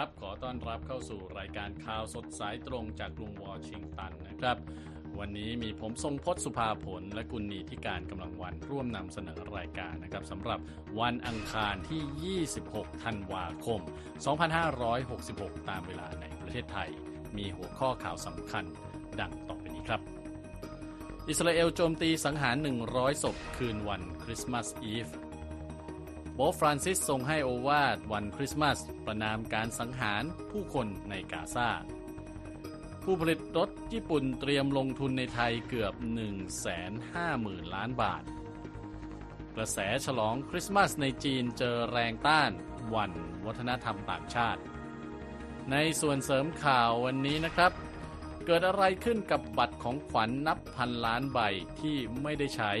ครับ ขอต้อนรับเข้าสู่รายการข่าวสดสายตรงจากกรุงวอชิงตันนะครับ วันนี้มีผมทรงพศสุภาผลและกุณนีที่การกำลังวันร่วมนำเสนอรายการนะครับสำหรับวันอังคารที่ 26 ธันวาคม 2566 ตามเวลาในประเทศไทย มีหัวข้อข่าวสำคัญดังต่อไปนี้ครับอิสราเอลโจมตีสังหาร 100 ศพคืนวันคริสต์มาสอีฟ โบฟรานซิสทรงให้โอวาดวันคริสต์มาส ประนามการสังหารผู้คนในกาซาผู้ผลิตรถญี่ปุ่นเตรียมลงทุนในไทยเกือบ 150,000 ล้านบาท กระแสฉลองคริสต์มาสในจีนเจอแรงต้านวันวัฒนธรรมต่างชาติ ในส่วนเสริมข่าววันนี้นะครับ เกิดอะไรขึ้นกับบัตรของขวัญนนับพันล้านใบที่ไม่ได้ใช้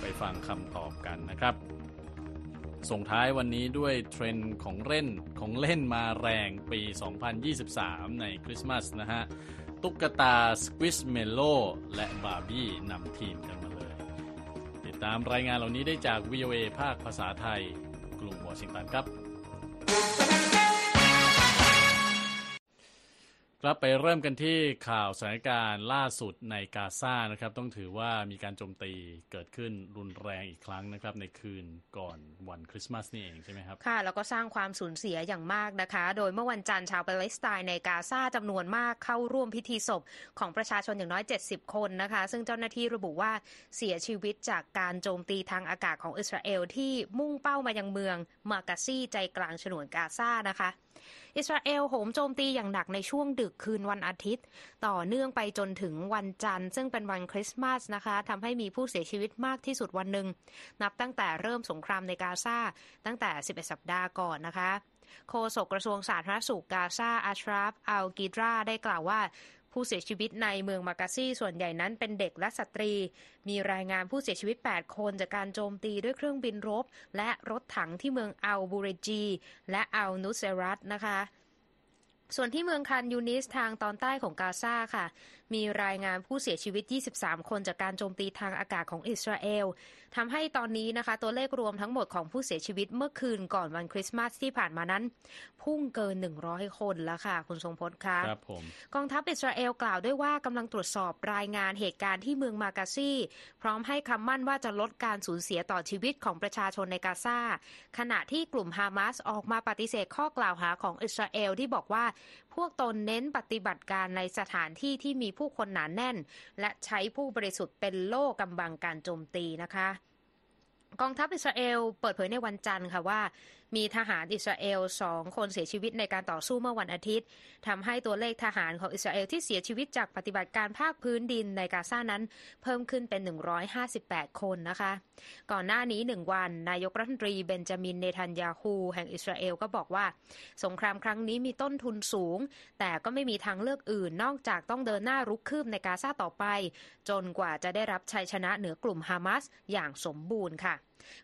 ไปฟังคำตอบกันนะครับ ส่งท้ายวันนี้ด้วยเทรนด์ของเล่นของเล่นมาแรงปี 2023 ในคริสต์มาสนะฮะ ตุ๊กตา Squishmallow และบาร์บี้นำทีมกันมาเลย ติดตามรายงานเหล่านี้ได้จาก VOA ภาคภาษาไทย กรุงวอชิงตันครับ ครับไปเริ่มกันที่ข่าวสถานการณ์ล่าสุดในกาซานะครับ ต้องถือว่ามีการโจมตีเกิดขึ้นรุนแรงอีกครั้งนะครับ ในคืนก่อนวันคริสต์มาสนี่เองใช่ไหมครับ ค่ะ แล้วก็สร้างความสูญเสียอย่างมากนะคะ โดยเมื่อวันจันทร์ชาวปาเลสไตน์ในกาซาจำนวนมากเข้าร่วมพิธีศพของประชาชนอย่างน้อย 70 คนนะคะ ซึ่งเจ้าหน้าที่ระบุว่าเสียชีวิตจากการโจมตีทางอากาศของอิสราเอลที่มุ่งเป้ามายังเมืองมากาซีใจกลางฉนวนกาซานะคะ อิสราเอลโหมโจมตีอย่างหนักในช่วงดึกคืนวันอาทิตย์ ต่อเนื่องไปจนถึงวันจันทร์ ซึ่งเป็นวันคริสต์มาสนะคะทำให้มีผู้เสียชีวิตมากที่สุดวันหนึ่ง นับตั้งแต่เริ่มสงครามในกาซาตั้งแต่ 11 สัปดาห์ก่อนนะคะโฆษกกระทรวงสาธารณสุขกาซาอาชราฟอัลกิดราได้กล่าวว่า ผู้เสียชีวิตในเมืองมากาซีส่วนใหญ่นั้นเป็นเด็กและสตรี มีรายงานผู้เสียชีวิต 8 คนจากการโจมตีด้วยเครื่องบินรบ และรถถังที่เมืองอัลบูเรจี และอัลนุเซรัตนะคะ ส่วนที่เมืองคันยูนิสทางตอนใต้ของกาซาค่ะ มีรายงานผู้เสียชีวิต 23 คนจากการโจมตีทางอากาศของอิสราเอลทำให้ตอนนี้นะคะ ตัวเลขรวมทั้งหมดของผู้เสียชีวิตเมื่อคืนก่อนวันคริสต์มาสที่ผ่านมานั้น พุ่งเกิน 100 คนแล้วค่ะ คุณทรงพจน์คะครับผมกองทัพอิสราเอลกล่าวด้วยว่ากำลังตรวจสอบรายงานเหตุการณ์ที่เมืองมากาซีพร้อมให้คำมั่นว่าจะลดการสูญเสียต่อชีวิตของประชาชนในกาซาขณะที่กลุ่มฮามาสออกมาปฏิเสธข้อกล่าวหาของอิสราเอลที่บอกว่าพ วกตนเน้นปฏิบัติการในสถานที่ที่มีผู้คนหนาแน่น และใช้ผู้บริสุทธิ์เป็นโล่กำบังการโจมตีนะคะกองทัพอิสราเอลเปิดเผยในวันจันทร์ค่ะว่า มีทหารอิสราเอลสองคนเสียชีวิตในการต่อสู้เมื่อวันอาทิตย์ทำให้ตัวเลขทหารของอิสราเอลที่เสียชีวิตจากปฏิบัติการภาคพื้นดินในกาซานั้น เพิ่มขึ้นเป็น 158 คนนะคะ ก่อนหน้านี้หนึ่งวันนายกรัฐมนตรีเบนจามินเนทันยาฮูแห่งอิสราเอลก็บอกว่า สงครามครั้งนี้มีต้นทุนสูง แต่ก็ไม่มีทางเลือกอื่น นอกจากต้องเดินหน้ารุกคืบในกาซาต่อไป จนกว่าจะได้รับชัยชนะเหนือกลุ่มฮามาสอย่างสมบูรณ์ค่ะ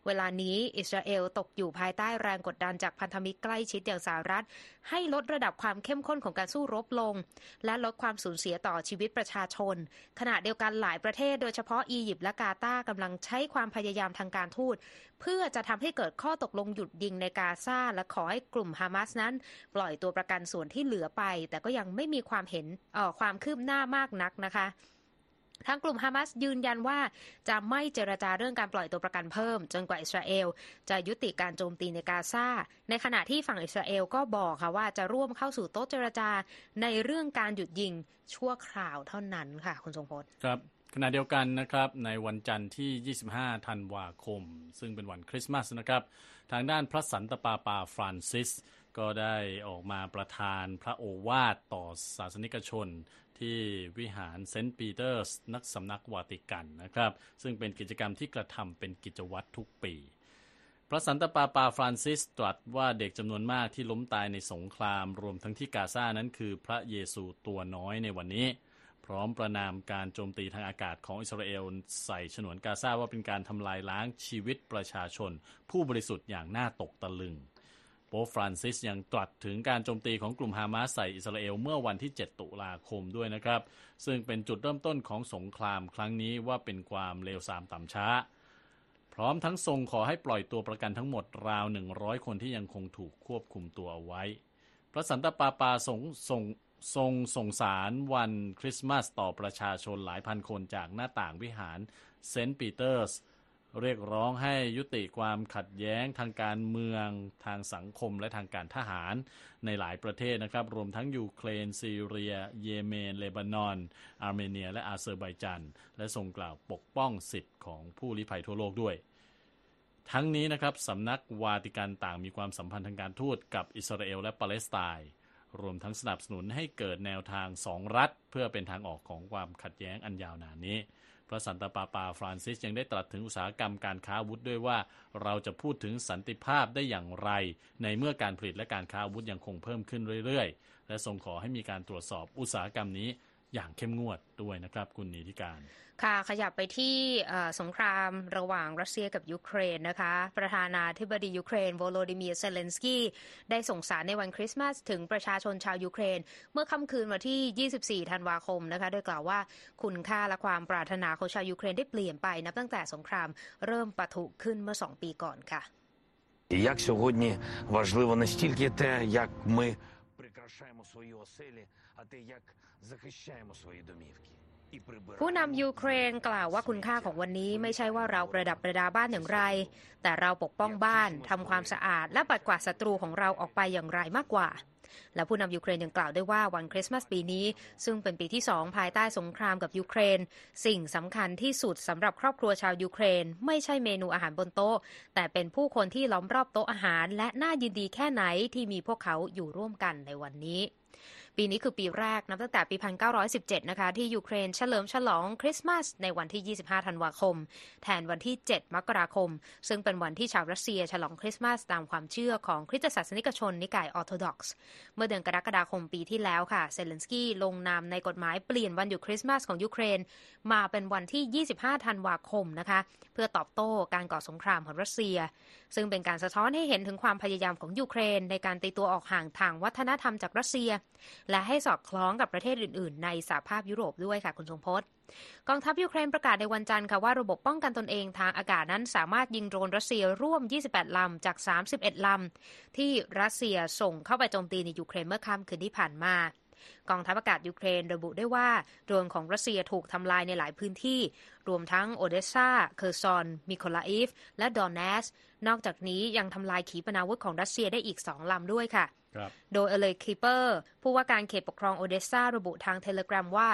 เวลานี้อิสราเอลตกอยู่ภายใต้แรงกดดันจากพันธมิตรใกล้ชิดอย่างสหรัฐ ให้ลดระดับความเข้มข้นของการสู้รบลง และลดความสูญเสียต่อชีวิตประชาชน ขณะเดียวกันหลายประเทศโดยเฉพาะอียิปต์และกาตาร์กำลังใช้ความพยายามทางการทูต เพื่อจะทำให้เกิดข้อตกลงหยุดยิงในกาซาและขอให้กลุ่มฮามาสนั้น ปล่อยตัวประกันส่วนที่เหลือไป แต่ก็ยังไม่มีความเห็นออความคืบหน้ามากนักนะคะ ทางกลุ่มฮามาสยืนยันว่าจะไม่เจรจาเรื่องการปล่อยตัวประกันเพิ่ม จนกว่าอิสราเอล จะยุติการโจมตีในกาซา ในขณะที่ฝั่งอิสราเอลก็บอกค่ะว่าจะร่วมเข้าสู่โต๊ะเจรจาในเรื่องการหยุดยิงชั่วคราวเท่านั้นค่ะคุณทรงพจน์ครับขณะเดียวกันนะครับในวันจันทร์ที่ 25 ธันวาคม ซึ่งเป็นวันคริสต์มาสนะครับ ทางด้านพระสันตะปาปาฟรานซิส ก็ได้ออกมาประทานพระโอวาทต่อศาสนิกชน ที่วิหารเซนต์ปีเตอร์สนักสำนักวาติกันนะครับ ซึ่งเป็นกิจกรรมที่กระทำเป็นกิจวัตรทุกปี พระสันตะปาปาฟรานซิสตรัสว่าเด็กจำนวนมากที่ล้มตายในสงคราม รวมทั้งที่กาซานั้นคือพระเยซูตัวน้อยในวันนี้ พร้อมประนามการโจมตีทางอากาศของอิสราเอลใส่ฉนวนกาซาว่าเป็นการทำลายล้างชีวิตประชาชน ผู้บริสุทธิ์อย่างน่าตกตะลึง ป๊ปฟรานซิสยังตรัสถึงการโจมตีของกลุ่มฮามาสใส่อิสราเอลเมื่อวันที่ 7 ตุลาคมด้วยนะครับ ซึ่งเป็นจุดเริ่มต้นของสงครามครั้งนี้ว่าเป็นความเลวทรามต่ำช้า พร้อมทั้งทรงขอให้ปล่อยตัวประกันทั้งหมดราว 100 คนที่ยังคงถูกควบคุมตัวเอาไว้ พระสันตะปาปาทรงส่งทรงส่งสารวันคริสต์มาสต่อประชาชนหลายพันคนจากหน้าต่างวิหารเซนต์ปีเตอร์ส เรียกร้องให้ยุติความขัดแย้งทางการเมืองทางสังคมและทางการทหารในหลายประเทศนะครับ รวมทั้งยูเครน ซีเรีย เยเมน เลบานอน อาร์เมเนีย และอาเซอร์ไบจัน และทรงกล่าวปกป้องสิทธิ์ของผู้ลี้ภัยทั่วโลกด้วย ทั้งนี้นะครับสำนักวาติกันต่างมีความสัมพันธ์ทางการทูตกับอิสราเอลและปาเลสไตน์รวมทั้งสนับสนุนให้เกิดแนวทางสองรัฐ เพื่อเป็นทางออกของความขัดแย้งอันยาวนานนี้ พระสันตะปาปาฟรานซิสยังได้ตรัสถึงอุตสาหกรรมการค้าอาวุธด้วยว่า เราจะพูดถึงสันติภาพได้อย่างไร ในเมื่อการผลิตและการค้าอาวุธยังคงเพิ่มขึ้นเรื่อยๆ และทรงขอให้มีการตรวจสอบอุตสาหกรรมนี้ อย่างเข้มงวดด้วยนะครับคุณนีธิการ ค่ะขยับไปที่เอ่อสงครามระหว่างรัสเซียกับยูเครนนะคะ ประธานาธิบดียูเครนโวโลดิเมียร์เซเลนสกี้ได้ส่งสารในวันคริสต์มาสถึงประชาชนชาวยูเครน เมื่อค่ำคืนวันที่ 24 ธันวาคมนะคะ โดยกล่าวว่าคุณค่าและความปรารถนาของชาวยูเครนได้เปลี่ยนไปนับตั้งแต่สงครามเริ่มปะทุขึ้นเมื่อ 2 ปีก่อนค่ะ І як сьогодні важливо не стільки те, як ми прикрашаємо свої оселі, а те, як захищаємо свої домівки. І ผู้ прибираємо นำยูเครนกล่าวว่าคุณค่าของวันนี้ไม่ใช่ว่าเราประดับประดาบ้านอย่างไร แต่เราปกป้องบ้านทำความสะอาด และปัดกวาดศัตรูของเราออกไปอย่างไรมากกว่า และผู้นำยูเครนยังกล่าวด้วยว่าวันคริสต์มาสปีนี้ ซึ่งเป็นปีที่ 2 ภายใต้สงครามกับยูเครน สิ่งสำคัญที่สุดสำหรับครอบครัวชาวยูเครน ไม่ใช่เมนูอาหารบนโต๊ะ แต่เป็นผู้คนที่ล้อมรอบโต๊ะอาหาร และน่ายินดีแค่ไหนที่มีพวกเขาอยู่ร่วมกันในวันนี้ ปีนี้คือปีแรกนับตั้งแต่ปี 1917 นะคะ ที่ยูเครนเฉลิมฉลองคริสต์มาสในวันที่ 25 ธันวาคม แทนวันที่ 7 มกราคม ซึ่งเป็นวันที่ชาวรัสเซียฉลองคริสต์มาสตามความเชื่อของคริสตศาสนิกชนนิกายออร์โธดอกซ์ เมื่อเดือนกรกฎาคมปีที่แล้วค่ะ เซเลนสกี้ลงนามในกฎหมายเปลี่ยนวันหยุดคริสต์มาสของยูเครน มาเป็นวันที่ 25 ธันวาคมนะคะ เพื่อตอบโต้การก่อสงครามของรัสเซีย ซึ่งเป็นการสะท้อนให้เห็นถึงความพยายามของยูเครน ในการตีตัวออกห่างทางวัฒนธรรมจากรัสเซีย และให้สอดคล้องกับประเทศอื่น ๆ ในสหภาพยุโรปด้วยค่ะคุณทรงพจน์กองทัพยูเครนประกาศในวันจันทร์ค่ะว่าระบบป้องกันตนเองทางอากาศนั้นสามารถยิงโดรนรัสเซียร่วม 28 ลำจาก 31 ลำที่รัสเซียส่งเข้าไปโจมตีในยูเครนเมื่อค่ำคืนที่ผ่านมา กองทัพอากาศยูเครนระบุได้ว่าโดรนของรัสเซียถูกทำลายในหลายพื้นที่ รวมทั้งโอเดสซา เคอร์ซอน มิโคลาอิฟ และโดเนตสก์ นอกจากนี้ยังทำลายขีปนาวุธของรัสเซียได้อีกสองลำด้วยค่ะครับโดยโอเลห์ คีเปอร์ ผู้ว่าการเขตปกครองโอเดสซาระบุทางเทเลกราฟว่า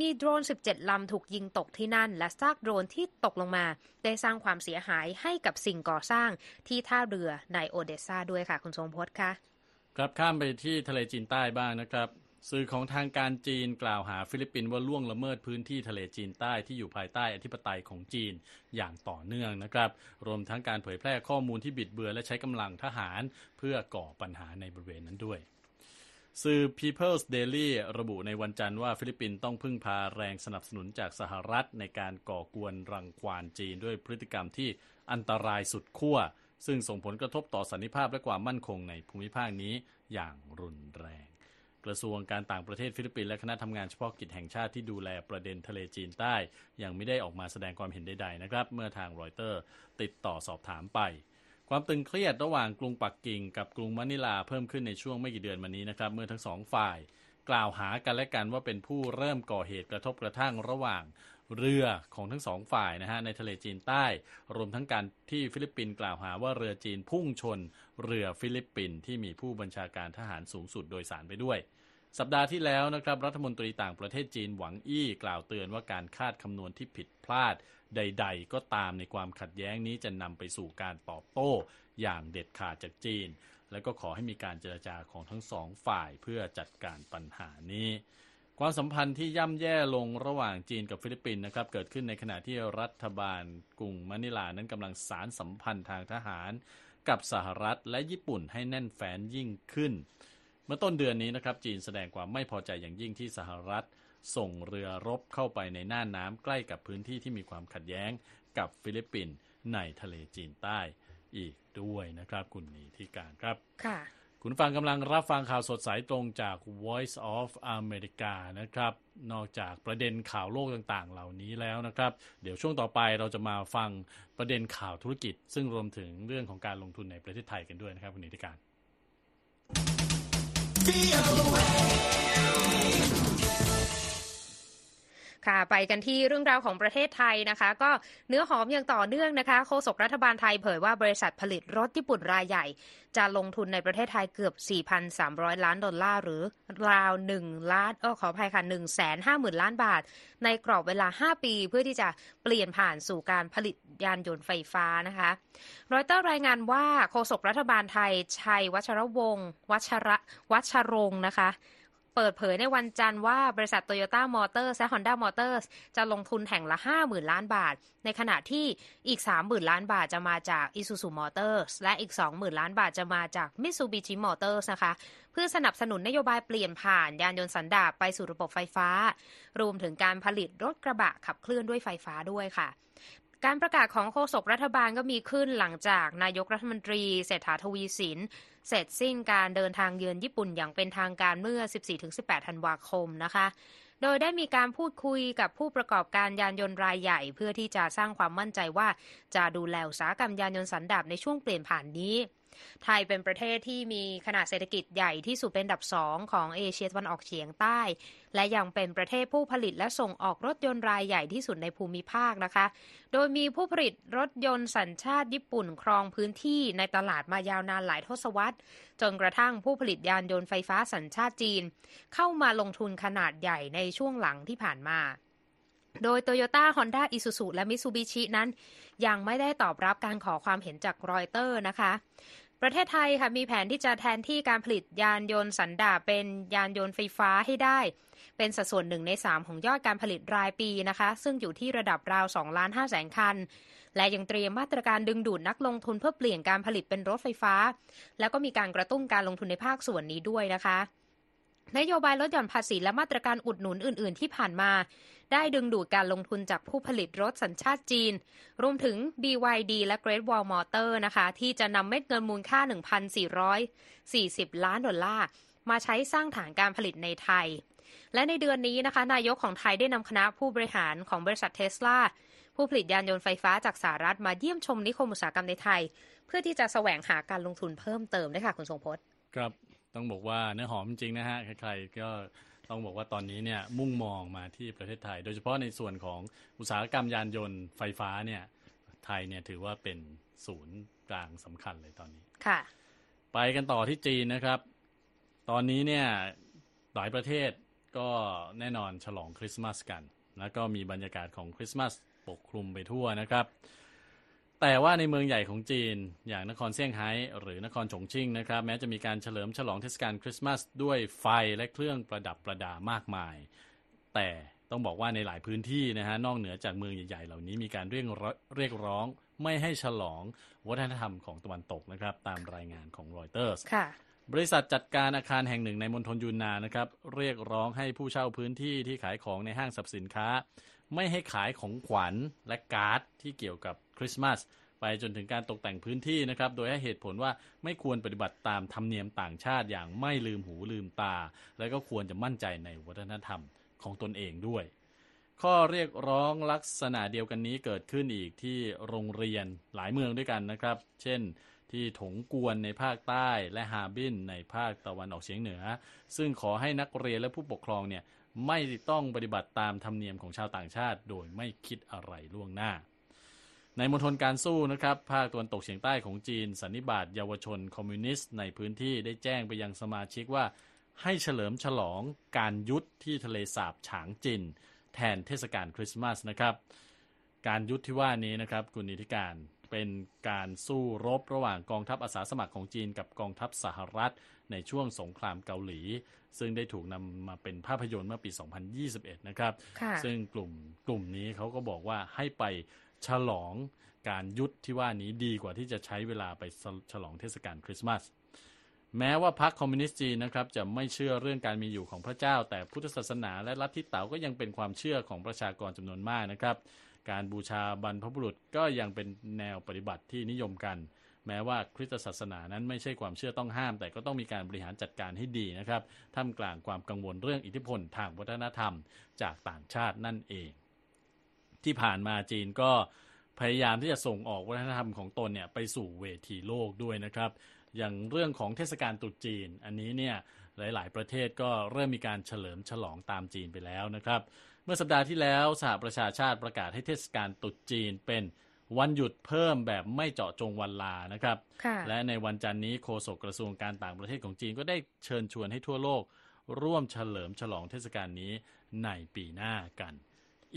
มีโดรน 17 ลำถูกยิงตกที่นั่น และซากโดรนที่ตกลงมา ได้สร้างความเสียหายให้กับสิ่งก่อสร้างที่ท่าเรือในโอเดสซาด้วยค่ะ คุณทรงพจน์ค่ะครับข้ามไปที่ทะเลจีนใต้บ้างนะครับ สื่อของทางการจีนกล่าวหาฟิลิปปินส์ว่าล่วงละเมิดพื้นที่ทะเลจีนใต้ที่อยู่ภายใต้อธิปไตยของจีนอย่างต่อเนื่องนะครับ รวมทั้งการเผยแพร่ข้อมูลที่บิดเบือนและใช้กำลังทหารเพื่อก่อปัญหาในบริเวณนั้นด้วยสื่อ People's Daily ระบุในวันจันทร์ว่าฟิลิปปินส์ต้องพึ่งพาแรงสนับสนุนจากสหรัฐในการก่อกวนรังควานจีนด้วยพฤติกรรมที่อันตรายสุดขั้วซึ่งส่งผลกระทบต่อสันติภาพและความมั่นคงในภูมิภาคนี้อย่างรุนแรง กระทรวงการต่างประเทศฟิลิปปินส์และคณะทำงานเฉพาะกิจแห่งชาติที่ดูแลประเด็นทะเลจีนใต้ ยังไม่ได้ออกมาแสดงความเห็นใดๆนะครับ เมื่อทางรอยเตอร์ติดต่อสอบถามไป ความตึงเครียดระหว่างกรุงปักกิ่งกับกรุงมะนิลาเพิ่มขึ้นในช่วงไม่กี่เดือนมานี้นะครับเมื่อทั้งสองฝ่าย กล่าวหากันและกันว่าเป็นผู้เริ่มก่อเหตุกระทบกระทั่งระหว่างเรือของทั้งสองฝ่ายนะฮะในทะเลจีนใต้ รวมทั้งการที่ฟิลิปปินส์กล่าวหาว่าเรือจีนพุ่งชน เรือฟิลิปปินส์ที่มีผู้บัญชาการทหารสูงสุดโดยสารไปด้วย สัปดาห์ที่แล้วนะครับรัฐมนตรีต่างประเทศจีนหวังอี้กล่าวเตือนว่าการคาดคำนวณที่ผิดพลาดใด ๆ ก็ตามในความขัดแย้งนี้จะนำไปสู่การตอบโต้อย่างเด็ดขาดจากจีน แล้วก็ขอให้มีการเจรจาของทั้งสองฝ่ายเพื่อจัดการปัญหานี้ความสัมพันธ์ที่ย่ำแย่ลงระหว่างจีนกับฟิลิปปินส์นะครับเกิดขึ้นในขณะที่รัฐบาลกรุงมะนิลานั้นกำลังสานสัมพันธ์ทางทหาร กับสหรัฐและญี่ปุ่นให้แน่นแฟ้นยิ่งขึ้น เมื่อต้นเดือนนี้นะครับจีนแสดงความไม่พอใจอย่างยิ่งที่สหรัฐ ส่งเรือรบเข้าไปในน่านน้ำใกล้กับพื้นที่ที่มีความขัดแย้งกับฟิลิปปินส์ในทะเลจีนใต้อีกด้วยนะครับ คุณนีที่การครับค่ะคุณฟังกำลังรับฟังข่าวสดสายตรงจาก Voice of America นะครับ นอกจากประเด็นข่าวโลกต่างๆ เหล่านี้แล้วนะครับ เดี๋ยวช่วงต่อไปเราจะมาฟังประเด็นข่าวธุรกิจ ซึ่งรวมถึงเรื่องของการลงทุนในประเทศไทยกันด้วยนะครับคุณนิติการ Be away. ค่ะไปกันที่เรื่องราวของประเทศไทยนะคะ ก็เนื้อหอมอย่างต่อเนื่องนะคะโฆษกรัฐบาลไทยเผยว่าบริษัทผลิตรถญี่ปุ่นรายใหญ่ จะลงทุนในประเทศไทยเกือบ 4,300 ล้านดอลลาร์หรือราว 1 ล้านเออขออภัยค่ะ 150,000 ล้านบาท ในกรอบเวลา 5 ปี เพื่อที่จะเปลี่ยนผ่านสู่การผลิตยานยนต์ไฟฟ้านะคะรอยเตอร์รายงานว่าโฆษกรัฐบาลไทยชัยวัชรวงศ์วัชระวัชรงค์นะคะ เปิดเผยในวันจันทร์ว่าบริษัทโตโยต้ามอเตอร์และ Honda Motors จะลงทุนแห่งละ 50,000 ล้านบาท ในขณะที่อีก 30,000 ล้านบาทจะมาจาก Isuzu Motors และอีก 20,000 ล้านบาทจะมาจาก Mitsubishi Motors นะคะ เพื่อสนับสนุนนโยบายเปลี่ยนผ่านยานยนต์สันดาปไปสู่ระบบไฟฟ้า รวมถึงการผลิตรถกระบะขับเคลื่อนด้วยไฟฟ้าด้วยค่ะ การประกาศของโฆษกรัฐบาลก็มีขึ้นหลังจากนายกรัฐมนตรีเศรษฐาทวีสิน เสร็จสิ้นการเดินทางเยือนญี่ปุ่นอย่างเป็นทางการเมื่อ 14-18 ธันวาคมนะคะ โดยได้มีการพูดคุยกับผู้ประกอบการยานยนต์รายใหญ่ เพื่อที่จะสร้างความมั่นใจว่าจะดูแลอุตสาหกรรมยานยนต์สันดาปในช่วงเปลี่ยนผ่านนี้ ไทยเป็นประเทศที่มีขนาดเศรษฐกิจใหญ่ที่สุดเป็นดับสองของเอเชียตะวันออกเฉียงใต้ และยังเป็นประเทศผู้ผลิตและส่งออกรถยนต์รายใหญ่ที่สุดในภูมิภาคนะคะ โดยมีผู้ผลิตรถยนต์สัญชาติญี่ปุ่นครองพื้นที่ในตลาดมายาวนานหลายทศวรรษ จนกระทั่งผู้ผลิตยานยนต์ไฟฟ้าสัญชาติจีน เข้ามาลงทุนขนาดใหญ่ในช่วงหลังที่ผ่านมาโดย Toyota Honda Isuzu และ Mitsubishi นั้น ยังไม่ได้ตอบรับการขอความเห็นจากรอยเตอร์นะคะ ประเทศไทยค่ะมีแผนที่จะแทนที่การผลิตยานยนต์สันดาปเป็นยานยนต์ไฟฟ้าให้ได้ เป็นสัดส่วนหนึ่งใน 3 ของยอดการผลิตรายปีนะคะ ซึ่งอยู่ที่ระดับราว2ล้าน5แสนคัน และยังเตรียมมาตรการดึงดูดนักลงทุนเพื่อเปลี่ยนการผลิตเป็นรถไฟฟ้า แล้วก็มีการกระตุ้นการลงทุนในภาคส่วนนี้ด้วยนะคะ นโยบายลดหย่อนภาษีและมาตรการอุดหนุนอื่น ๆ ที่ผ่านมา ได้ดึงดูดการลงทุนจากผู้ผลิตรถสัญชาติจีน รวมถึง BYD และ Great Wall Motor นะคะ ที่จะนำเม็ดเงินมูลค่า 1,440 ล้านดอลลาร์ มาใช้สร้างฐานการผลิตในไทย และในเดือนนี้นะคะ นายกของไทยได้นำคณะผู้บริหารของบริษัทเทสลาผู้ผลิตยานยนต์ไฟฟ้าจากสหรัฐมาเยี่ยมชมนิคมอุตสาหกรรมในไทย เพื่อที่จะแสวงหาการลงทุนเพิ่มเติมด้วยค่ะคุณทรงพจน์ครับ ต้องบอกว่าเนื้อหอมจริงๆนะฮะใครๆก็ต้องบอกว่าตอนนี้เนี่ยมุ่งมองมาที่ประเทศไทย โดยเฉพาะในส่วนของอุตสาหกรรมยานยนต์ไฟฟ้าเนี่ยไทยเนี่ยถือว่าเป็นศูนย์กลางสำคัญเลยตอนนี้ค่ะ ไปกันต่อที่จีนนะครับ ตอนนี้เนี่ยหลายประเทศก็แน่นอนฉลองคริสต์มาสกัน แล้วก็มีบรรยากาศของคริสต์มาสปกคลุมไปทั่วนะครับ แต่ว่าในเมืองใหญ่ของจีน อย่างนครเซี่ยงไฮ้หรือนครฉงชิ่งนะครับ แม้จะมีการเฉลิมฉลองเทศกาลคริสต์มาสด้วยไฟและเครื่องประดับประดามากมาย แต่ต้องบอกว่าในหลายพื้นที่นะฮะนอกเหนือจากเมืองใหญ่ๆ เหล่านี้มีการเรียกร้องเรียกร้องไม่ให้ฉลองวัฒนธรรมของตะวันตกนะครับ ตามรายงานของรอยเตอร์สค่ะบริษัทจัดการอาคารแห่งหนึ่งในมณฑลยูนนานนะครับ เรียกร้องให้ผู้เช่าพื้นที่ที่ขายของในห้างสรรพสินค้า ไม่ให้ขายของขวัญและการ์ดที่เกี่ยวกับคริสต์มาสไปจนถึงการตกแต่งพื้นที่นะครับ โดยให้เหตุผลว่าไม่ควรปฏิบัติตามธรรมเนียมต่างชาติอย่างไม่ลืมหูลืมตา และก็ควรจะมั่นใจในวัฒนธรรมของตนเองด้วย ข้อเรียกร้องลักษณะเดียวกันนี้เกิดขึ้นอีกที่โรงเรียนหลายเมืองด้วยกันนะครับ เช่นที่ถงกวนในภาคใต้และฮาบินในภาคตะวันออกเฉียงเหนือ ซึ่งขอให้นักเรียนและผู้ปกครองเนี่ย ไม่ต้องปฏิบัติตามธรรมเนียมของชาวต่างชาติ โดยไม่คิดอะไรล่วงหน้า ในมณฑลการสู้นะครับ ภาคตะวันตกเฉียงใต้ของจีน สันนิบาตเยาวชนคอมมิวนิสต์ในพื้นที่ได้แจ้งไปยังสมาชิกว่า ให้เฉลิมฉลองการยุทธที่ทะเลสาบฉางจิน แทนเทศกาลคริสต์มาสนะครับ การยุทธที่ว่านี้นะครับกุณิธิการเป็นการสู้รบระหว่างกองทัพอาสาสมัครของจีนกับกองทัพสหรัฐ ในช่วงสงครามเกาหลี ซึ่งได้ถูกนำมาเป็นภาพยนตร์เมื่อปี 2021 นะครับค่ะซึ่งกลุ่มกลุ่มนี้เขาก็บอกว่าให้ไปฉลองการยุทธที่ว่านี้ดีกว่าที่จะใช้เวลาไปฉลองเทศกาลคริสต์มาสแม้ว่าพรรคคอมมิวนิสต์จีนนะครับจะไม่เชื่อเรื่องการมีอยู่ของพระเจ้า แต่พุทธศาสนาและลัทธิเต๋าก็ยังเป็นความเชื่อของประชากรจำนวนมากนะครับ การบูชาบรรพบุรุษก็ยังเป็นแนวปฏิบัติที่นิยมกัน แม้ว่าคริสตศาสนานั้นไม่ใช่ความเชื่อต้องห้าม แต่ก็ต้องมีการบริหารจัดการให้ดีนะครับท่ามกลางความกังวลเรื่องอิทธิพลทางวัฒนธรรม จากต่างชาตินั่นเอง ที่ผ่านมาจีนก็พยายามที่จะส่งออกวัฒนธรรมของตนเนี่ยไปสู่เวทีโลกด้วยนะครับ อย่างเรื่องของเทศกาลตรุษจีน อันนี้เนี่ยหลาย ๆ ประเทศก็เริ่มมีการเฉลิมฉลองตามจีนไปแล้วนะครับ เมื่อสัปดาห์ที่แล้วสหประชาชาติประกาศให้เทศกาลตรุษจีนเป็น วันหยุดเพิ่มแบบไม่เจาะจงวันลานะครับค่ะและในวันจันทร์นี้โฆษกกระทรวงการต่างประเทศของจีนก็ได้เชิญชวนให้ทั่วโลก ร่วมเฉลิมฉลองเทศกาลนี้ในปีหน้ากัน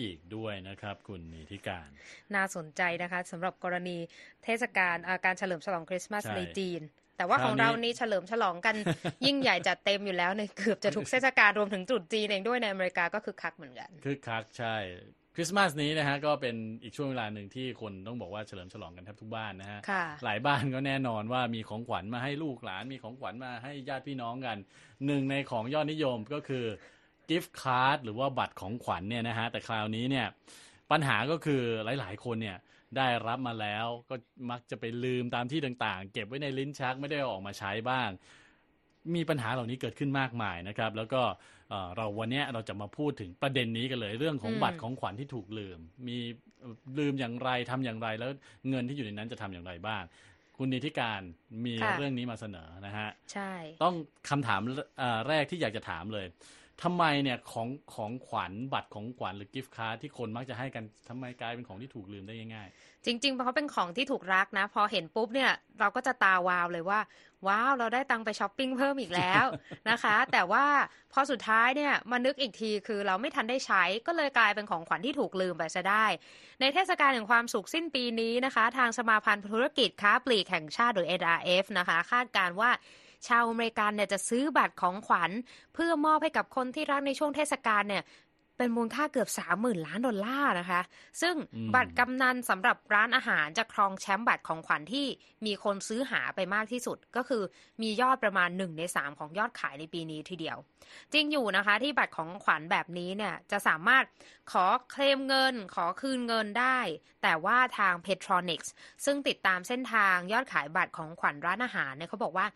อีกด้วยนะครับคุณนิติการ น่าสนใจนะคะสำหรับกรณีเทศกาลอ่าการเฉลิมฉลองคริสต์มาสใช่ในจีน แต่ว่าคขราวองนี้เรานี่เฉลิมฉลองกันยิ่งใหญ่จัดเต็มอยู่แล้วในเกือบจะทุกเทศกาลรวมถึงตรุษจีนเองด้วยในอเมริกาก็คือคักเหมือนกันคึกคักใช่ค ริสต์มาสนี้นะฮะก็เป็นอีกช่วงเวลาหนึ่งที่คนต้องบอกว่าเฉลิมฉลองกันแทบทุกบ้านนะฮะค่ะหลายบ้านก็แน่นอนว่ามีของขวัญมาให้ลูกหลานมีของขวัญมาให้ญาติพี่น้องกันหนึ่งในของยอดนิยมก็คือกิฟต์การ์ดหรือว่าบัตรของขวัญเนี่ยนะฮะแต่คราวนี้เนี่ยปัญหาก็คือหลาย ๆ คนเนี่ยได้รับมาแล้วก็มักจะไปลืมตามที่ต่างๆ เก็บไว้ในลิ้นชักไม่ได้เอาออกมาใช้บ้าง มีปัญหาเหล่านี้เกิดขึ้นมากมายนะครับ แล้วก็ เอ่อเราวันเนี้ยเราจะมาพูดถึงประเด็นนี้กันเลย เรื่องของอืมบัตรของขวัญที่ถูกลืม มีเอ่อลืมอย่างไรทำอย่างไร แล้วเงินที่อยู่ในนั้นจะทำอย่างไรบ้าง คุณนิติการมีค่ะเรื่องนี้มาเสนอนะฮะใช่ ต้องคำถามเอ่อแรกที่อยากจะถามเลยทำไมเนี่ยของของขวัญบัตรของขวัญหรือกิฟต์การ์ดที่คนมักจะให้กันทำไมกลายเป็นของที่ถูกลืมได้ง่าย จริงๆเพราะเป็นของที่ถูกรักนะ พอเห็นปุ๊บเนี่ยเราก็จะตาวาวเลยว่า ว้าว เราได้ตังไปช้อปปิ้งเพิ่มอีกแล้วนะคะ แต่ว่าพอสุดท้ายเนี่ยมานึกอีกทีคือเราไม่ทันได้ใช้ก็เลยกลายเป็นของขวัญที่ถูกลืมไปซะได้ ในเทศกาลแห่งความสุขสิ้นปีนี้นะคะ ทางสมาพันธ์ธุรกิจค้าปลีกแห่งชาติหรือ NRF นะคะ คาดการณ์ว่าชาวอเมริกันเนี่ยจะซื้อบัตรของขวัญ เพื่อมอบให้กับคนที่รักในช่วงเทศกาลเนี่ย เป็นมูลค่าเกือบ 30,000 ล้านดอลลาร์นะคะ ซึ่งอืมบัตรกำนันสำหรับร้านอาหารจะครองแชมป์บัตรของขวัญที่มีคนซื้อหาไปมากที่สุด ก็คือมียอดประมาณ 1 ใน 3 ของยอดขายในปีนี้ทีเดียว จริงอยู่นะคะที่บัตรของขวัญแบบนี้เนี่ยจะสามารถขอเคลมเงิน ขอคืนเงินได้ แต่ว่าทาง Petronics ซึ่งติดตามเส้นทางยอดขายบัตรของขวัญร้านอาหารเนี่ยเขาบอกว่า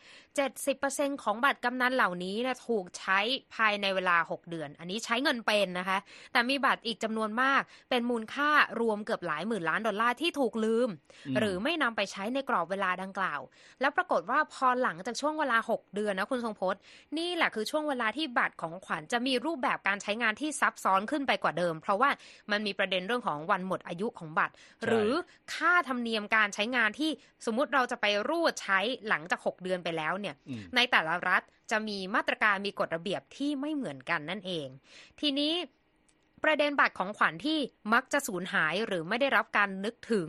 70%ของบัตรกำนันเหล่านี้เนะถูกใช้ภายในเวลา 6 เดือน อันนี้ใช้เงินเป็นนะคะแต่มีบัตรอีกจำนวนมาก เป็นมูลค่ารวมเกือบหลายหมื่นล้านดอลลาร์ที่ถูกลืมอืมหรือไม่นำไปใช้ในกรอบเวลาดังกล่าว แล้วปรากฏว่าพอหลังจากช่วงเวลา 6 เดือนนะคุณทรงพจน์ นี่แหละคือช่วงเวลาที่บัตรของขวัญจะมีรูปแบบการใช้งานที่ซับซ้อนขึ้นไปกว่าเดิม เพราะว่ามันมีประเด็นเรื่องของวันหมดอายุของบัตร หรือค่าธรรมเนียมการใช้งานที่สมมุติเราจะไปรูดใช้หลังจาก 6 เดือนไปแล้วเนี่ยอืมในแต่ละรัฐจะมีมาตรการมีกฎระเบียบที่ไม่เหมือนกันนั่นเอง ทีนี้ ประเด็นบัตรของขวัญที่มักจะสูญหายหรือไม่ได้รับการนึกถึง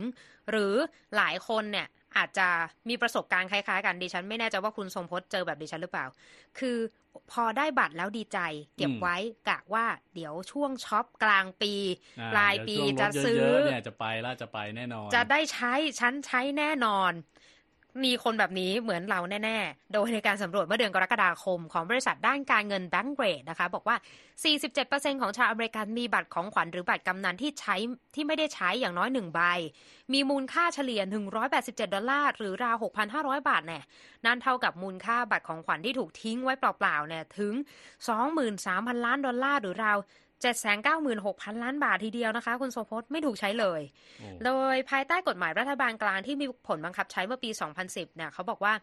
หรือหลายคนเนี่ยอาจจะมีประสบการณ์คล้ายๆกันดิฉัน ไม่แน่ใจว่าคุณทรงพจน์เจอแบบดิฉันหรือเปล่า คือพอได้บัตรแล้วดีใจ เก็บอืมไว้กะว่าเดี๋ยวช่วงช็อปกลางปีอ่าปลายปีเดี๋ยวช่วงลดจะซื้อเยอะๆเนี่ยจะไปละจะไปแน่นอน จะได้ใช้ฉันใช้แน่นอน มีคนแบบนี้เหมือนเราแน่ ๆ โดยในการสำรวจเมื่อเดือนกรกฎาคมของบริษัทด้านการเงิน Bankrate นะคะ บอกว่า 47%ของชาวอเมริกันมีบัตรของขวัญหรือบัตรกำนัลที่ใช้ที่ไม่ได้ใช้อย่างน้อยหนึ่งใบ มีมูลค่าเฉลี่ย 187 ดอลลาร์ หรือราว 6,500 บาทเนี่ยนั่นเท่ากับมูลค่าบัตรของขวัญที่ถูกทิ้งไว้เปล่าๆเนี่ยถึง 23,000 ล้านดอลลาร์หรือราว796,000 ล้านบาททีเดียวนะคะ คุณทรงพจน์ไม่ถูกใช้เลยโอ้โดยภายใต้กฎหมายรัฐบาลกลางที่มีผลบังคับใช้เมื่อปี 2010เนี่ยเขาบอกว่า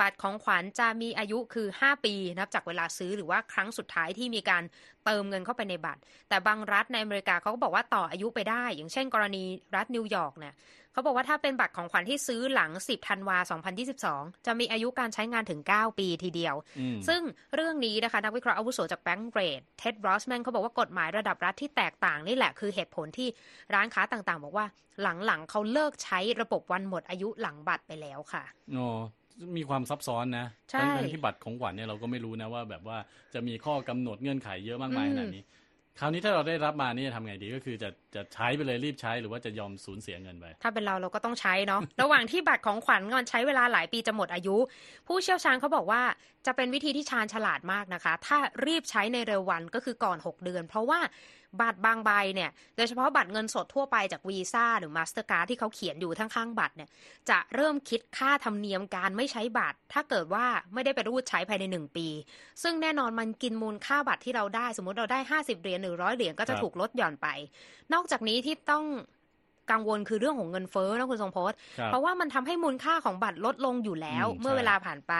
บัตรของขวัญจะมีอายุคือ 5 ปีนับจากเวลาซื้อหรือว่าครั้งสุดท้ายที่มีการเติมเงินเข้าไปในบัตร แต่บางรัฐในอเมริกาเขาก็บอกว่าต่ออายุไปได้ อย่างเช่น กรณีรัฐนิวยอร์กเนี่ย เขาบอกว่าถ้าเป็นบัตรของขวัญที่ซื้อหลัง 10ธันวา 2022 จะมีอายุการใช้งานถึง 9 ปีทีเดียวอืมซึ่งเรื่องนี้นะคะ นักวิเคราะห์อาวุโสจาก Bankrate เท็ด รอสแมนเขาบอกว่ากฎหมายระดับรัฐที่แตกต่างนี่แหละคือเหตุผลที่ร้านค้าต่างๆ บอกว่าหลังๆเขาเลิกใช้ระบบวันหมดอายุหลังบัตรไปแล้วค่ะโอ้มีความซับซ้อนนะใช่ทั้งทั้งที่บัตรของขวัญเนี่ยเราก็ไม่รู้นะว่าแบบว่าจะมีข้อกำหนดเงื่อนไขเยอะมากมายอืมขนาดนี้ คราวนี้ถ้าเราได้รับมานี่จะทำไงดีก็คือจะจะใช้ไปเลยรีบใช้หรือว่าจะยอมสูญเสียเงินไป ถ้าเป็นเราเราก็ต้องใช้เนาะ ระหว่างที่บัตรของขวัญมันใช้เวลาหลายปีจะหมดอายุ ผู้เชี่ยวชาญเขาบอกว่าจะเป็นวิธีที่ชาญฉลาดมากนะคะ ถ้ารีบใช้ในเร็ววันก็คือก่อน 6 เดือน เพราะว่า บัตรบางใบเนี่ย โดยเฉพาะบัตรเงินสดทั่วไปจากวีซ่าหรือมาสเตอร์การ์ดที่เขาเขียนอยู่ข้างๆบัตรเนี่ย จะเริ่มคิดค่าธรรมเนียมการไม่ใช้บัตร ถ้าเกิดว่าไม่ได้ไปรูดใช้ภายใน 1 ปี ซึ่งแน่นอนมันกินมูลค่าบัตรที่เราได้ สมมติเราได้ 50 เหรียญหรือร้อยเหรียญก็จะครับถูกลดหย่อนไป นอกจากนี้ที่ต้องกังวลคือเรื่องของเงินเฟ้อนะคุณทรงพจน์ครับเพราะว่ามันทำให้มูลค่าของบัตรลดลงอยู่แล้วอืมเมื่อใช่เวลาผ่านไป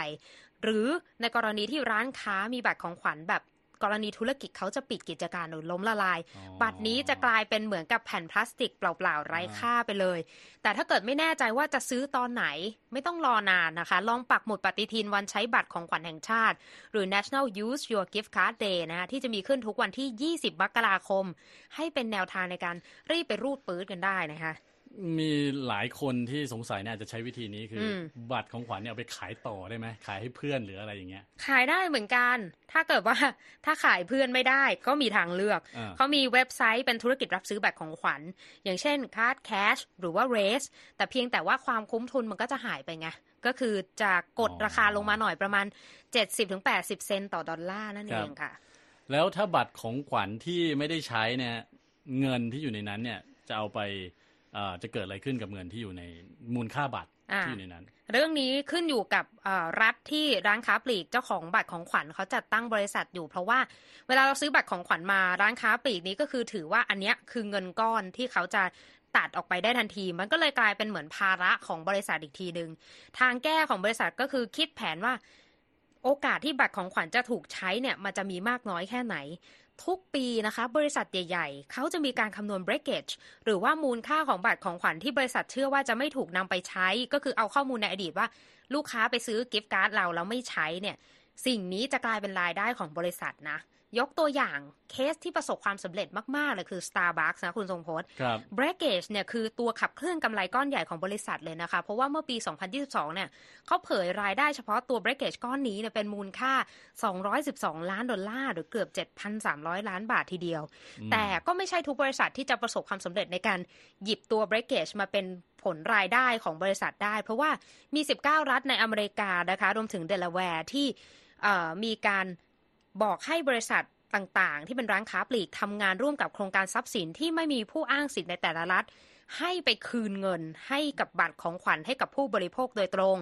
หรือในกรณีที่ร้านค้ามีบัตรของขวัญแบบ กรณีธุรกิจเขาจะปิดกิจการหรือล้มละลายอ๋อบัตรนี้จะกลายเป็นเหมือนกับแผ่นพลาสติกเปล่าๆไร้ค่าไปเลย แต่ถ้าเกิดไม่แน่ใจว่าจะซื้อตอนไหน ไม่ต้องรอนานนะคะ ลองปักหมุดปฏิทินวันใช้บัตรของขวัญแห่งชาติ หรือ National Use Your Gift Card Day นะคะที่จะมีขึ้นทุกวันที่ 20 มกราคม ให้เป็นแนวทางในการรีบไปรูดปื๊ดกันได้นะคะ มีหลายคนที่สงสัยเนี่ยอาจจะใช้วิธีนี้คืออมบัตรของขวัญเนี่ยเอาไปขายต่อได้ไหมขายให้เพื่อนหรืออะไรอย่างเงี้ย ขายได้เหมือนกัน ถ้าเกิดว่าถ้าขายเพื่อนไม่ได้ก็มีทางเลือกอ่าเขามีเว็บไซต์เป็นธุรกิจรับซื้อบัตรของขวัญ อย่างเช่น Card Cash หรือว่า Race แต่เพียงแต่ว่าความคุ้มทุนมันก็จะหายไปไงก็คือจะกดราคาลงมาหน่อยประมาณ 70-80 เซนต์ต่อดอลลาร์นั่นเองค่ะ แล้วถ้าบัตรของขวัญที่ไม่ได้ใช้เนี่ยเงินที่อยู่ในนั้นเนี่ยจะเอาไปเอ่อ จะเกิดอะไรขึ้นกับเงินที่อยู่ในมูลค่าบัตรอ่าที่อยู่ในนั้น เรื่องนี้ขึ้นอยู่กับเอ่อรัฐที่ร้านค้าปลีกเจ้าของบัตรของขวัญเขาจัดตั้งบริษัทอยู่ เพราะว่าเวลาเราซื้อบัตรของขวัญมาร้านค้าปลีกนี้ก็คือถือว่าอันเนี้ยคือเงินก้อนที่เขาจะตัดออกไปได้ทันที มันก็เลยกลายเป็นเหมือนภาระของบริษัทอีกทีหนึ่งทางแก้ของบริษัทก็คือคิดแผนว่า โอกาสที่บัตรของขวัญจะถูกใช้เนี่ยมันจะมีมากน้อยแค่ไหน ทุกปีนะคะบริษัทใหญ่ ๆ เขาจะมีการคำนวณ breakage หรือว่ามูลค่าของบัตรของขวัญที่บริษัทเชื่อว่าจะไม่ถูกนำไปใช้ ก็คือเอาข้อมูลในอดีตว่า ลูกค้าไปซื้อกิฟต์การ์ดเราแล้วไม่ใช้เนี่ยสิ่งนี้จะกลายเป็นรายได้ของบริษัทนะ ยกตัวอย่างเคสที่ประสบความสำเร็จมาก ๆ เลยคือ Starbucks นะคุณทรงพจน์ครับ breakage เนี่ยคือตัวขับเคลื่อนกำไรก้อนใหญ่ของบริษัทเลยนะคะ เพราะว่าเมื่อปี 2022 เนี่ยเขาเผยรายได้เฉพาะตัว breakage ก้อนนี้เนี่ยเป็นมูลค่า 212 ล้านดอลลาร์หรือเกือบ 7,300 ล้านบาททีเดียวอืมแต่ก็ไม่ใช่ทุกบริษัทที่จะประสบความสำเร็จในการหยิบตัว breakage มาเป็นผลรายได้ของบริษัทได้ เพราะว่ามี 19 รัฐในอเมริกานะคะรวมถึงเดลาแวร์ที่เอ่อมีการ บอกให้บริษัทต่างๆ ที่เป็นร้านค้าปลีกทำงานร่วมกับโครงการทรัพย์สินที่ไม่มีผู้อ้างสิทธิ์ในแต่ละรัฐ ให้ไปคืนเงินให้กับบัตรของขวัญให้กับผู้บริโภคโดยตรง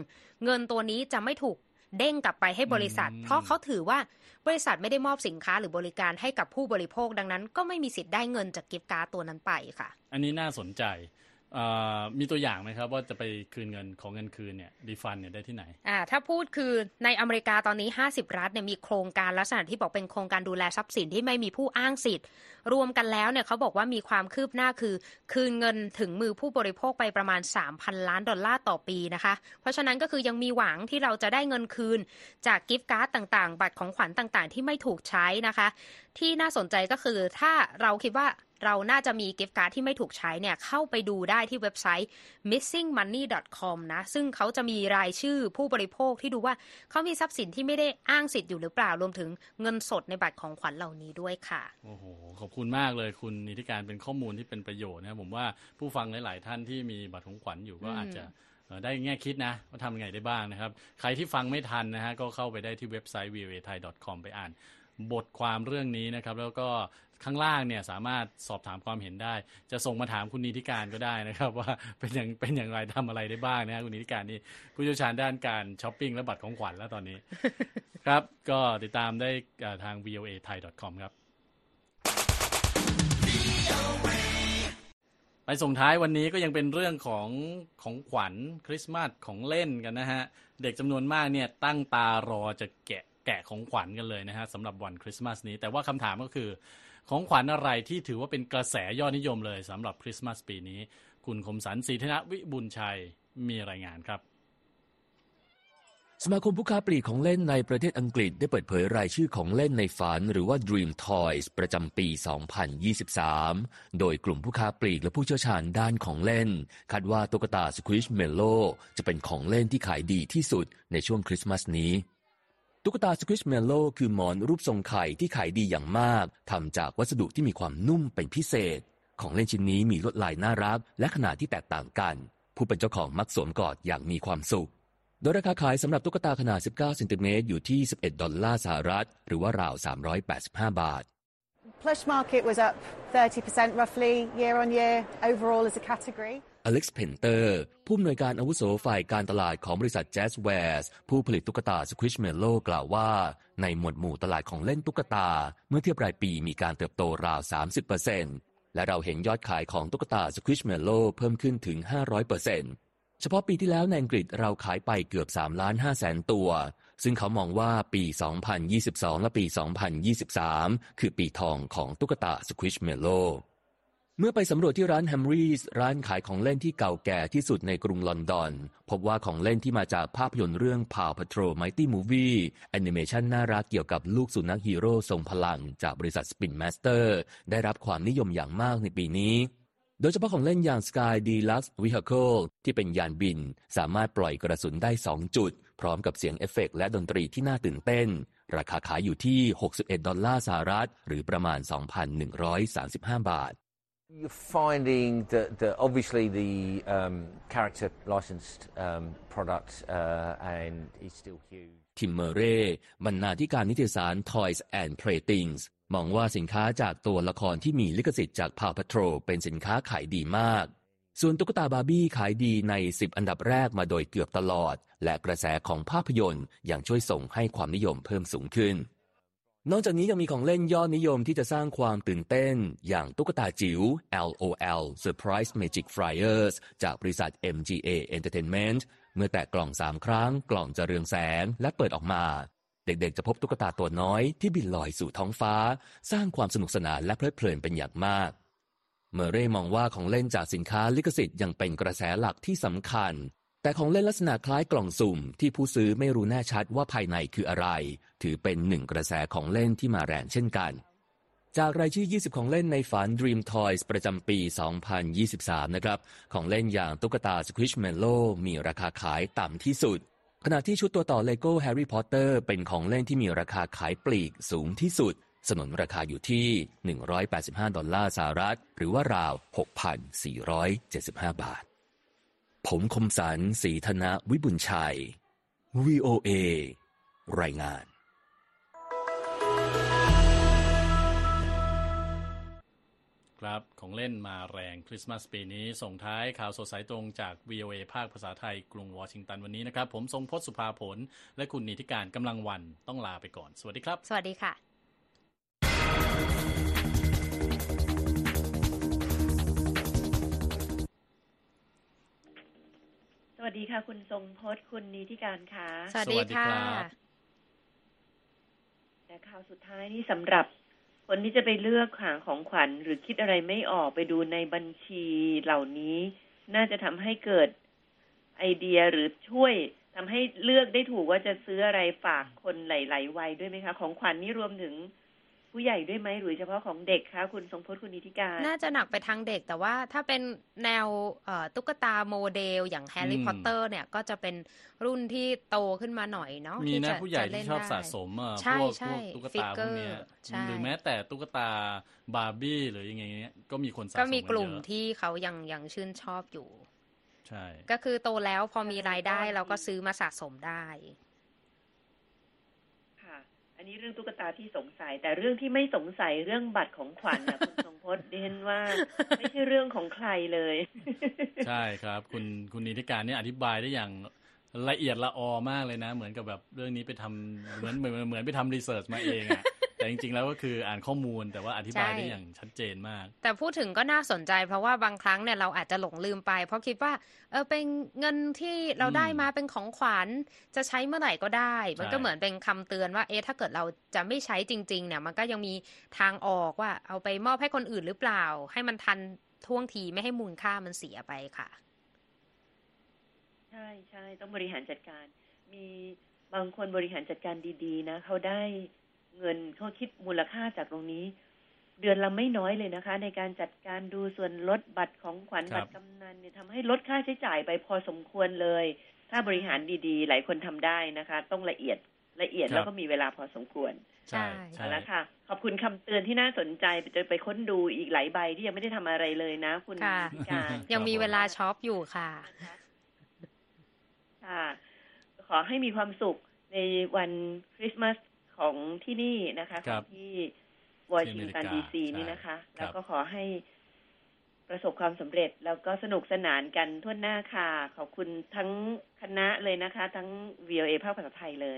เงินตัวนี้จะไม่ถูกเด้งกลับไปให้บริษัทอืมเพราะเขาถือว่าบริษัทไม่ได้มอบสินค้าหรือบริการให้กับผู้บริโภคดังนั้น ก็ไม่มีสิทธิ์ได้เงินจาก gift card ตัวนั้นไปค่ะ อันนี้น่าสนใจเอ่อ มีตัวอย่างไหมครับว่าจะไปคืนเงินของเงินคืนเนี่ยดีฟันเนี่ยได้ที่ไหนอ่าถ้าพูดคือในอเมริกาตอนนี้ 50 รัฐเนี่ยมีโครงการลักษณะที่บอกเป็นโครงการดูแลทรัพย์สินที่ไม่มีผู้อ้างสิทธิ์ รวมกันแล้วเนี่ยเขาบอกว่ามีความคืบหน้าคือ คืนเงินถึงมือผู้บริโภคไปประมาณ 3,000 ล้านดอลลาร์ต่อปีนะคะ เพราะฉะนั้นก็คือยังมีหวังที่เราจะได้เงินคืน จากกิฟต์การ์ดต่างๆ บัตรของขวัญต่างๆ ที่ไม่ถูกใช้นะคะ ที่น่าสนใจก็คือถ้าเราคิดว่า เราน่าจะมี gift card ที่ไม่ถูกใช้เนี่ยเข้าไปดูได้ที่เว็บไซต์ missingmoney.com นะซึ่งเขาจะมีรายชื่อผู้บริโภคที่ดูว่าเขามีทรัพย์สินที่ไม่ได้อ้างสิทธิ์อยู่หรือเปล่ารวมถึงเงินสดในบัตรของขวัญเหล่านี้ด้วยค่ะโอ้โหขอบคุณมากเลยคุณนิติการเป็นข้อมูลที่เป็นประโยชน์นะครับผมว่าผู้ฟังหลาย ๆ ท่านที่มีบัตรของขวัญอยู่ก็อืมอาจจะเอ่อได้แง่คิดนะว่าทำยังไงได้บ้างนะครับ ใครที่ฟังไม่ทันนะฮะก็เข้าไปได้ที่เว็บไซต์ voa thai com ไปอ่านบทความเรื่องนี้นะครับ แล้วก็ ข้างล่างเนี่ยสามารถสอบถามความเห็นได้ จะส่งมาถามคุณนิติการก็ได้นะครับ ว่าเป็นอย่างเป็นอย่างไรทำอะไรได้บ้างนะฮะคุณนิติการนี่ผู้เชี่ยวชาญด้านการช้อปปิ้งและบัตรของขวัญแล้วตอนนี้ ครับก็ติดตามได้เอ่อทาง voa thai com ครับไปส่งท้ายวันนี้ก็ยังเป็นเรื่องของของขวัญคริสต์มาสของเล่นกันนะฮะ เด็กจำนวนมากเนี่ยตั้งตารอจะแกะแกะของขวัญกันเลยนะฮะสำหรับวันคริสต์มาสนี้ แต่ว่าคำถามก็คือ ของขวัญอะไรที่ถือว่าเป็นกระแสยอดนิยมเลยสำหรับคริสต์มาสปีนี้ คุณคมสันศรีธนวิบุญชัยมีรายงานครับ สมาคมผู้ค้าปลีกของเล่นในประเทศอังกฤษได้เปิดเผยรายชื่อของเล่นในฝันหรือว่า Dream Toys ประจำปี 2023 โดยกลุ่มผู้ค้าปลีกและผู้เชี่ยวชาญด้านของเล่น คาดว่าตุ๊กตา Squish Mellow จะเป็นของเล่นที่ขายดีที่สุดในช่วงคริสต์มาสนี้ ตุ๊กตา Squish Mellow คือหมอนรูปทรงไข่ที่ขายดีอย่างมากทำจากวัสดุที่มีความนุ่มเป็นพิเศษ ของเล่นชิ้นนี้มีลวดลายน่ารัก และขนาดที่แตกต่างกัน ผู้เป็นเจ้าของมักสวมกอดอย่างมีความสุข โดยราคาขายสำหรับตุ๊กตาขนาด 19เซนติเมตรอยู่ที่ 11 ดอลลาร์สหรัฐ หรือว่าราว 385 บาท Plush market was up 30% roughly year on year overall as a category. อเล็กซ์เพนเตอร์ ผู้อำนวยการอาวุโสฝ่ายการตลาดของบริษัท Jazwares ผู้ผลิตตุ๊กตา Squishmallow กล่าวว่า ในหมวดหมู่ตลาดของเล่นตุ๊กตา เมื่อเทียบรายปีมีการเติบโตราว 30%และเราเห็นยอดขายของตุ๊กตา Squishmallow เพิ่มขึ้นถึง 500%เฉพาะปีที่แล้วในอังกฤษเราขายไปเกือบ3ล้าน5แสนตัว ซึ่งเขามองว่าปี 2022 และปี 2023 คือปีทองของตุ๊กตา Squishmallow เมื่ เมื่อไปสำรวจที่ร้าน Hamleys ร้านขายของเล่นที่เก่าแก่ที่สุดในกรุงลอนดอน พบว่าของเล่นที่มาจากภาพยนตร์เรื่อง Paw Patrol Mighty Movie แอนิเมชันน่ารักเกี่ยวกับลูกสุนัขฮีโร่ทรงพลัง จากบริษัท Spin Master ได้รับความนิยมอย่างมากในปีนี้ โดยเฉพาะของเล่นอย่าง Skye Deluxe Vehicle ที่เป็นยานบิน สามารถปล่อยกระสุนได้ 2 จุด พร้อมกับเสียงเอฟเฟกต์และดนตรีที่น่าตื่นเต้น ราคาขายอยู่ที่ 61 ดอลลาร์สหรัฐ หรือประมาณ 2,135 บาท You're finding that, that obviously the um, character licensed um, product uh, and is still huge. ทิมเมเร่บรรณาธิการนิตยสาร Toys and Playthings มองว่าสินค้าจากตัวละครที่มีลิขสิทธิ์จาก Paw Patrol เป็นสินค้าขายดีมาก ส่วนตุ๊กตาบาร์บี้ขายดีใน 10 อันดับแรกมาโดยเกือบตลอด และกระแสของภาพยนตร์ยังช่วยส่งให้ความนิยมเพิ่มสูงขึ้น นอกจากนี้ยังมีของเล่นยอดนิยมที่จะสร้างความตื่นเต้น อย่างตุ๊กตาจิ๋ว LOL Surprise Magic Flyers จากบริษัท MGA Entertainment เมื่อแตะกล่อง3ครั้งกล่องจะเรืองแสงและเปิดออกมา เด็กๆจะพบตุ๊กตาตัวน้อยที่บินลอยสู่ท้องฟ้า สร้างความสนุกสนานและเพลิดเพลินเป็นอย่างมาก เมอร์เร่มองว่าของเล่นจากสินค้าลิขสิทธิ์ยังเป็นกระแสหลักที่สำคัญ แต่ของเล่นลักษณะคล้ายกล่องสุ่มที่ผู้ซื้อไม่รู้แน่ชัดว่าภายในคืออะไร ถือเป็นหนึ่งกระแสของเล่นที่มาแรงเช่นกัน จากรายชื่อ 20 ของเล่นในฝัน Dream Toys ประจำปี 2023 นะครับ ของเล่นอย่างตุ๊กตา Squishmallow มีราคาขายต่ำที่สุด ขณะที่ชุดตัวต่อ Lego Harry Potter เป็นของเล่นที่มีราคาขายปลีกสูงที่สุด สนนราคาอยู่ที่ 185 ดอลลาร์สหรัฐ หรือว่าราว 6,475 บาท ผมคมสันสีธนะวิบุญชัย VOA รายงาน ครับของเล่นมาแรงคริสต์มาสปีนี้ ส่งท้ายข่าวสดสายตรงจาก VOA ภาคภาษาไทยกรุงวอชิงตันวันนี้นะครับ ผมทรงพศสุภาผล และคุณนิติการกำลังวันต้องลาไปก่อน สวัสดีครับ สวัสดีค่ะ วัสดีค่ะ คุณทรงพจน์คุณนิติการค่ะ สวัสดีสวัสดีค่ะครับแต่ข่าวสุดท้ายนี่สำหรับคนที่จะไปเลือกหาของขวัญหรือคิดอะไรไม่ออกไปดูในบัญชีเหล่านี้ น่าจะทำให้เกิดไอเดียหรือช่วยทำให้เลือกได้ถูกว่าจะซื้ออะไรฝากคนหลาย ๆ วัยด้วยไหมคะ ของขวัญนี่รวมถึง ผู้ใหญ่ด้วยไหมหรือเฉพาะของเด็กคะคุณทรงพจน์คุณนิติการ น่าจะหนักไปทางเด็ก แต่ว่าถ้าเป็นแนวเอ่อตุ๊กตาโมเดลอย่างแฮร์รี่อืมพอตเตอร์เนี่ยก็จะเป็นรุ่นที่โตขึ้นมาหน่อยเนาะมีที่นะจะผู้ใหญ่จะเล่ที่นชอบได้สะสมอะใช่พวกใช่พวกตุ๊กตาพวกเนี้ย figure ใช่หรือแม้แต่ตุ๊กตาบาร์บี้หรือยังไงเงี้ยก็มีคนสะสมก็มีกลุ่มนเยอะที่เขายังยังชื่นชอบอยู่ ใช่ ก็คือโตแล้วพอมีรายได้เราก็ซื้อมาสะสมได้ค่ะ อันนี้เรื่องตุ๊กตาที่สงสัย แต่เรื่องที่ไม่สงสัยเรื่องบัตรของขวัญนะคุณทรงพจน์เดนว่า ไม่ใช่เรื่องของใครเลย ใช่ครับ คุณคุณนิติการเนี่ยอธิบายได้อย่างละเอียดละออมากเลยนะ เหมือนกับแบบเรื่องนี้ไปทำเหมือนเหมือนเหมือนไปทำรีเสิร์ชมาเองอะ แต่จริงๆแล้วก็คืออ่านข้อมูลแต่ว่าอธิบายใช่ได้อย่างชัดเจนมาก แต่พูดถึงก็น่าสนใจ เพราะว่าบางครั้งเนี่ยเราอาจจะหลงลืมไป เพราะคิดว่าเออเป็นเงินที่เราได้มาเป็นของขวัญจะใช้เมื่อไหร่ก็ได้ มันก็เหมือนเป็นคำเตือนว่าเอ๊ะถ้าเกิดเราจะไม่ใช้จริง ๆ เนี่ย มันก็ยังมีทางออกว่า เอาไปมอบให้คนอื่นหรือเปล่า ให้มันทันท่วงทีไม่ให้มูลค่ามันเสียไปค่ะ ใช่ใช่ต้องบริหารจัดการ มีบางคนบริหารจัดการดี ๆ นะเขาได้ เงินเขาคิดมูลค่าจากตรงนี้ เดือนละไม่น้อยเลยนะคะ ในการจัดการดูส่วนลดบัตรของขวัญครับบัตรกำนันเนี่ยทำให้ลดค่าใช้จ่ายไปพอสมควรเลย ถ้าบริหารดีๆ หลายคนทำได้นะคะ ต้องละเอียดละเอียดแล้วก็มีเวลาพอสมควรใช่ใช่ใช่เอาละค่ะ ขอบคุณคำเตือนที่น่าสนใจจะไปค้นดูอีกหลายใบที่ยังไม่ได้ทำอะไรเลยนะ คุณค่ะพิการยังมีเวลาช็อปอยู่ค่ะค่ะ ขอให้มีความสุขในวันคริสต์มาส ของที่นี่นะคะครับที่วอชิงตันที่ดีอเมริกาซีนี่นะคะใช่แล้วครับก็ขอให้ประสบความสำเร็จแล้วก็สนุกสนานกันทั่วหน้าค่ะ ขอบคุณทั้งคณะเลยนะคะ ทั้ง VOA ภาคภาษาไทยเลย